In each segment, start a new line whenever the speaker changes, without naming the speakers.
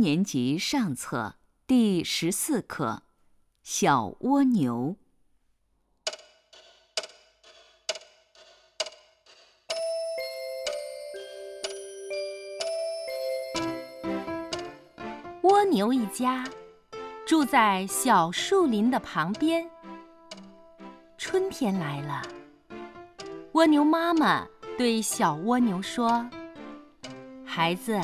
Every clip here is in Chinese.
年级上册第十四课《小蜗牛》。
蜗牛一家住在小树林的旁边。春天来了，蜗牛妈妈对小蜗牛说：“孩子。”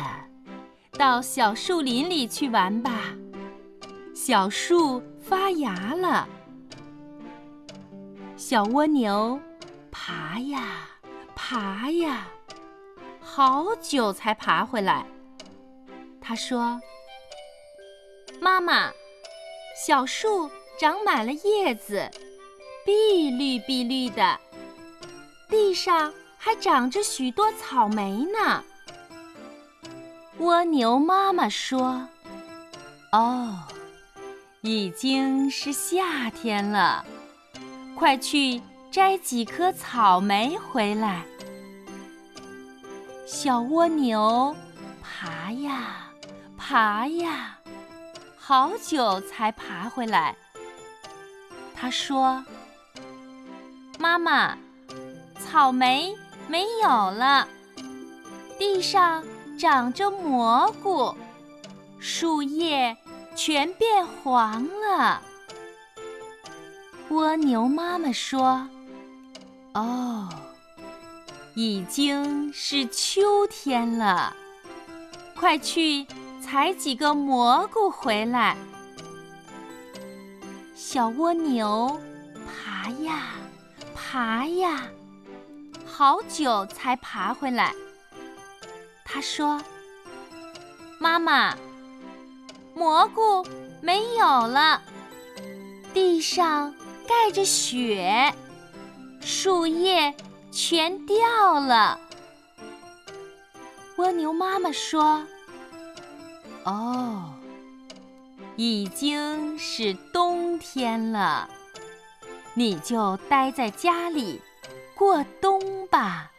到小树林里去玩吧，小树发芽了。小蜗牛爬呀爬呀，好久才爬回来。他说：“妈妈，小树长满了叶子，碧绿碧绿的，地上还长着许多草莓呢。”蜗牛妈妈说：“哦，已经是夏天了，快去摘几颗草莓回来。”小蜗牛爬呀爬呀，好久才爬回来。他说：“妈妈，草莓没有了，地上……”长着蘑菇，树叶全变黄了。蜗牛妈妈说：“哦，已经是秋天了，快去采几个蘑菇回来。”小蜗牛爬呀爬呀，好久才爬回来。他说：“妈妈，蘑菇没有了，地上盖着雪，树叶全掉了。”蜗牛妈妈说：“哦，已经是冬天了，你就待在家里过冬吧。”